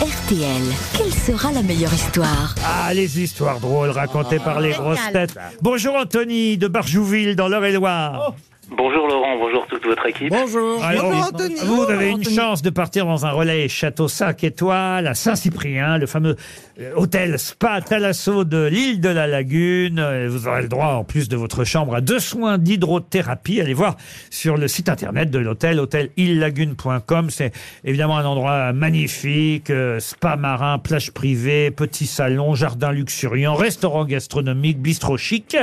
RTL, quelle sera la meilleure histoire? Ah, les histoires drôles racontées par les grosses Génial. têtes. Bonjour Anthony de Barjouville dans l'Eure-et-Loire. Bonjour Laurent, bonjour toute votre équipe. Bonjour. Alors, Bonjour, vous- Anthony. vous Bonjour, avez une Anthony. chance de partir dans un relais château 5 étoiles à Saint-Cyprien, le fameux euh, hôtel Spa Thalasso de l'île de la Lagune. Vous aurez le droit, en plus de votre chambre, à deux soins d'hydrothérapie. Allez voir sur le site internet de l'hôtel, hôtelillagune.com. C'est évidemment un endroit magnifique, euh, spa marin, plage privée, petit salon, jardin luxuriant, restaurant gastronomique, bistrot chic.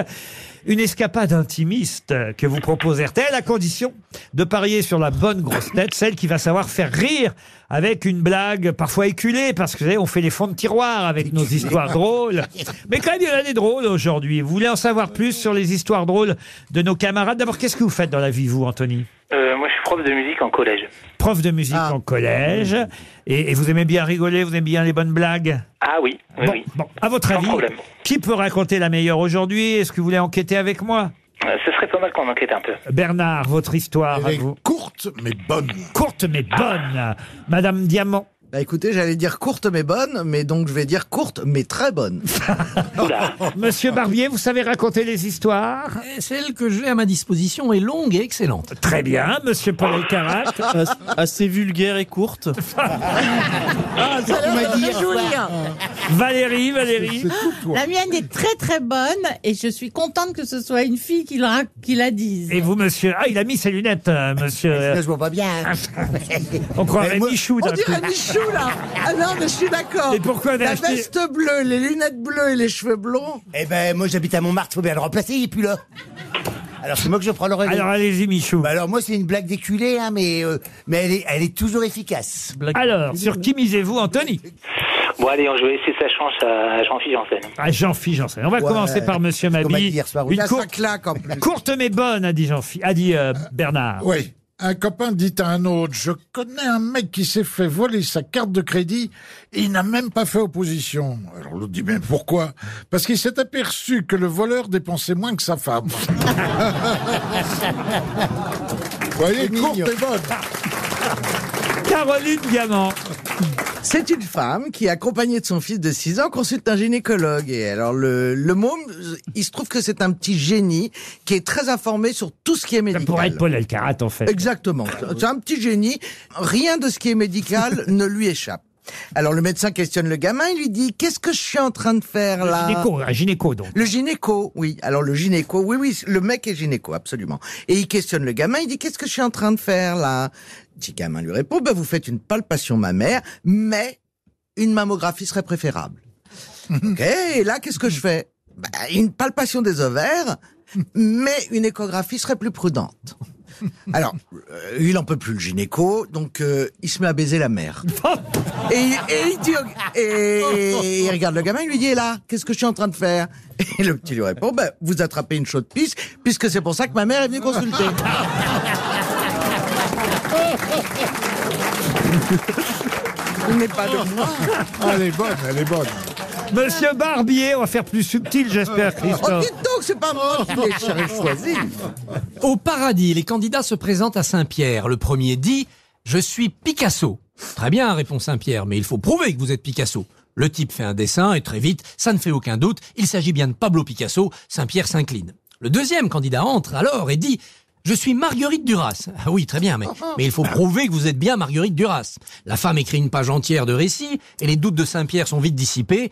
Une escapade intimiste que vous propose RTL à condition de parier sur la bonne grosse tête, celle qui va savoir faire rire avec une blague parfois éculée, parce que vous savez, on fait les fonds de tiroir avec nos histoires drôles. Mais quand même, il y en a des drôles aujourd'hui. Vous voulez en savoir plus sur les histoires drôles de nos camarades? D'abord, qu'est-ce que vous faites dans la vie, vous, Anthony Euh, moi je suis prof de musique en collège. Prof de musique Ah. en collège. Et, et vous aimez bien rigoler, vous aimez bien les bonnes blagues Ah oui, oui, bon, oui. bon, à votre Sans avis, problème. qui peut raconter la meilleure aujourd'hui? Est-ce que vous voulez enquêter avec moi? Euh, ce serait pas mal qu'on enquête un peu. Bernard, votre histoire à est vous. courte mais bonne. Courte mais bonne. Madame Diamant. Bah écoutez, j'allais dire courte mais bonne, mais donc je vais dire courte mais très bonne. Oula, Monsieur Barbier, vous savez raconter les histoires? Et Celle que j'ai à ma disposition est longue et excellente. Très bien, monsieur Paul Elkarat. As- assez vulgaire et courte. Ah, ça m'a dit Valérie, Valérie. La mienne est très très bonne et je suis contente que ce soit une fille qui la, qui la dise. Et vous, monsieur? Ah, il a mis ses lunettes, euh, monsieur. je vois pas bien. On croirait Michou On d'un dirait coup. Michou là Ah non, mais je suis d'accord. Et pourquoi La acheté- veste bleue, les lunettes bleues et les cheveux blonds. Eh ben, moi j'habite à Montmartre, faut bien le remplacer, il est plus là. Alors c'est moi que je prends le relais. Alors allez-y, Michou. Bah alors moi c'est une blague d'éculé, hein, mais euh, mais elle est, elle est toujours efficace. Alors, sur qui misez-vous, Anthony? Bon allez, je vais laisser sa chance à Jean-Philippe Janssen. Ah, Jean-Philippe Janssen. On va Ouais. commencer par monsieur qu'on m'a Mabille. dit hier soir, oui. Une courte, claque en plus. courte mais bonne, a dit Jean-Philippe. A dit euh, Bernard. Oui. Un copain dit à un autre, je connais un mec qui s'est fait voler sa carte de crédit et il n'a même pas fait opposition. Alors l'autre dit, mais pourquoi? Parce qu'il s'est aperçu que le voleur dépensait moins que sa femme. Vous voyez, courte et bonne. Caroline Diamant. C'est une femme qui, accompagnée de son fils de 6 ans, consulte un gynécologue. Et alors, le, le môme, il se trouve que c'est un petit génie qui est très informé sur tout ce qui est Ça médical. pourrait être Paul Elkarat, en fait. Exactement. C'est un petit génie. Rien de ce qui est médical ne lui échappe. Alors le médecin questionne le gamin, il lui dit qu'est-ce que je suis en train de faire Le là gynéco, un gynéco, donc. Le gynéco, oui. Alors le gynéco, oui, oui, le mec est gynéco, absolument. Et il questionne le gamin, il dit qu'est-ce que je suis en train de faire là? Le petit gamin lui répond, bah, vous faites une palpation mammaire, mais une mammographie serait préférable. ok, et là qu'est-ce que je fais? Bah, Une palpation des ovaires, mais une échographie serait plus prudente. Alors, euh, il en peut plus le gynéco, donc euh, il se met à baiser la mère. Et, et il dit, au- et, il regarde le gamin, il lui dit, et là, qu'est-ce que je suis en train de faire? Et le petit lui répond, ben, vous attrapez une chaude pisse, puisque c'est pour ça que ma mère est venue consulter. Il n'est pas de moi. Ah, Elle est bonne, elle est bonne. Monsieur Barbier, on va faire plus subtil, j'espère, Oh, Christophe. dites donc, c'est pas moi qui l'ai choisi. Au paradis, les candidats se présentent à Saint-Pierre. Le premier dit Je suis Picasso. Très bien, répond Saint-Pierre, mais il faut prouver que vous êtes Picasso. Le type fait un dessin et très vite, ça ne fait aucun doute, il s'agit bien de Pablo Picasso. Saint-Pierre s'incline. Le deuxième candidat entre alors et dit je suis Marguerite Duras. Ah oui, très bien, mais, mais il faut prouver que vous êtes bien Marguerite Duras. La femme écrit une page entière de récit et les doutes de Saint-Pierre sont vite dissipés.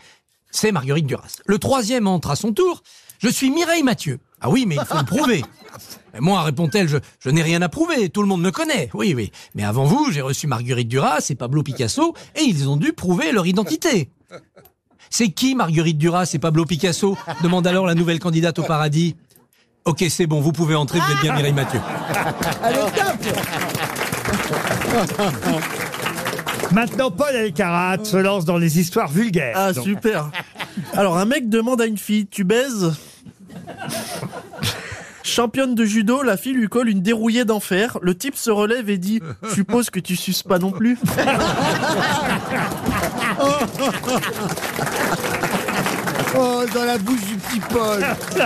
C'est Marguerite Duras. Le troisième entre à son tour. Je suis Mireille Mathieu. Ah oui, mais il faut le prouver. Mais moi, répond-elle, je, je n'ai rien à prouver, tout le monde me connaît. Oui, oui. Mais avant vous, j'ai reçu Marguerite Duras et Pablo Picasso, et ils ont dû prouver leur identité. C'est qui Marguerite Duras et Pablo Picasso? demande alors la nouvelle candidate au paradis. Ok, c'est bon, vous pouvez entrer, vous êtes bien Mireille Mathieu. Allez, top Maintenant, Paul Elkarat se lance dans les histoires vulgaires. Ah, Donc, super. Alors, un mec demande à une fille Tu baises? Championne de judo, la fille lui colle une dérouillée d'enfer. Le type se relève et dit Je suppose que tu suces pas non plus. Oh, dans la bouche du petit Paul.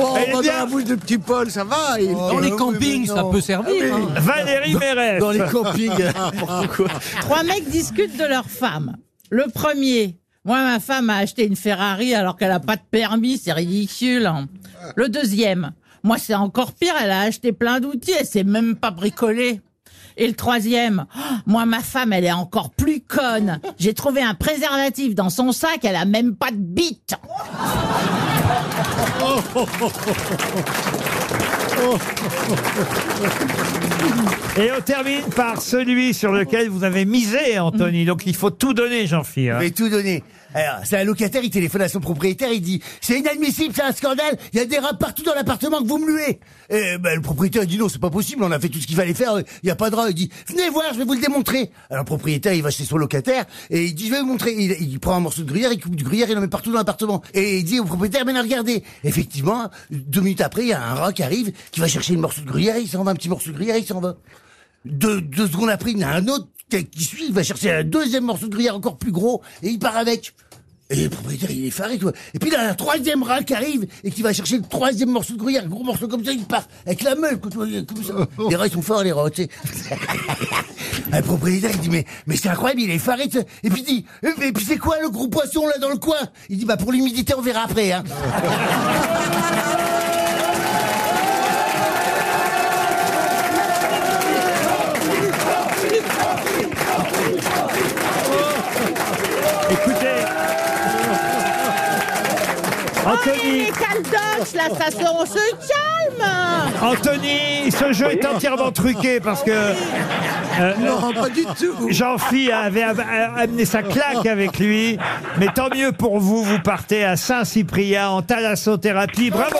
Oh, Elle est dans bien. la bouche du petit Paul, ça va. il- Dans les Oh, campings, ça peut servir. hein. Valérie Mérès. Dans les campings. n'importe quoi. Trois mecs discutent de leur femme. Le premier, moi, ma femme a acheté une Ferrari alors qu'elle a pas de permis, c'est ridicule. hein. Le deuxième, moi, c'est encore pire, elle a acheté plein d'outils, elle sait même pas bricoler. Et le troisième, oh, moi, ma femme, elle est encore plus conne. J'ai trouvé un préservatif dans son sac, elle a même pas de bite. Et on termine par celui sur lequel vous avez misé, Anthony. Donc il faut tout donner, Jean-Philippe. hein. Je vais tout donner. C'est un locataire, il téléphone à son propriétaire, il dit « C'est inadmissible, c'est un scandale, il y a des rats partout dans l'appartement que vous me luez !» Et ben, le propriétaire dit « Non, c'est pas possible, on a fait tout ce qu'il fallait faire, il y a pas de rats. » Il dit « Venez voir, je vais vous le démontrer !» Alors le propriétaire, il va chez son locataire, et il dit « Je vais vous montrer. » il, il prend un morceau de gruyère, il coupe du gruyère, il en met partout dans l'appartement. Et il dit au propriétaire « Mais regardez !» Effectivement, deux minutes après, il y a un rat qui arrive, qui va chercher une morceau de gruyère, il s'en va, un petit morceau de gruyère, il s'en va. Deux, deux secondes après, il y en a un autre qui suit, il va chercher un deuxième morceau de gruyère encore plus gros, et il part avec. Et le propriétaire, il est effaré, quoi. Et puis, a un troisième rat qui arrive et qui va chercher le troisième morceau de gruyère, un gros morceau comme ça, il part avec la meule, comme ça. Les rats, ils sont forts, les rats, tu sais. Le propriétaire, il dit, mais, mais c'est incroyable, il est sais. Et puis, il dit, et, et puis c'est quoi le gros poisson, là, dans le coin? Il dit, bah, pour l'humidité, on verra après, hein. Anthony, les caldoches, là, ça se, on se calme Anthony, ce jeu est entièrement truqué parce que euh, Non, pas du tout. Jean-Phi avait am- amené sa claque avec lui. Mais tant mieux pour vous, vous partez à Saint-Cyprien en thalassothérapie. Bravo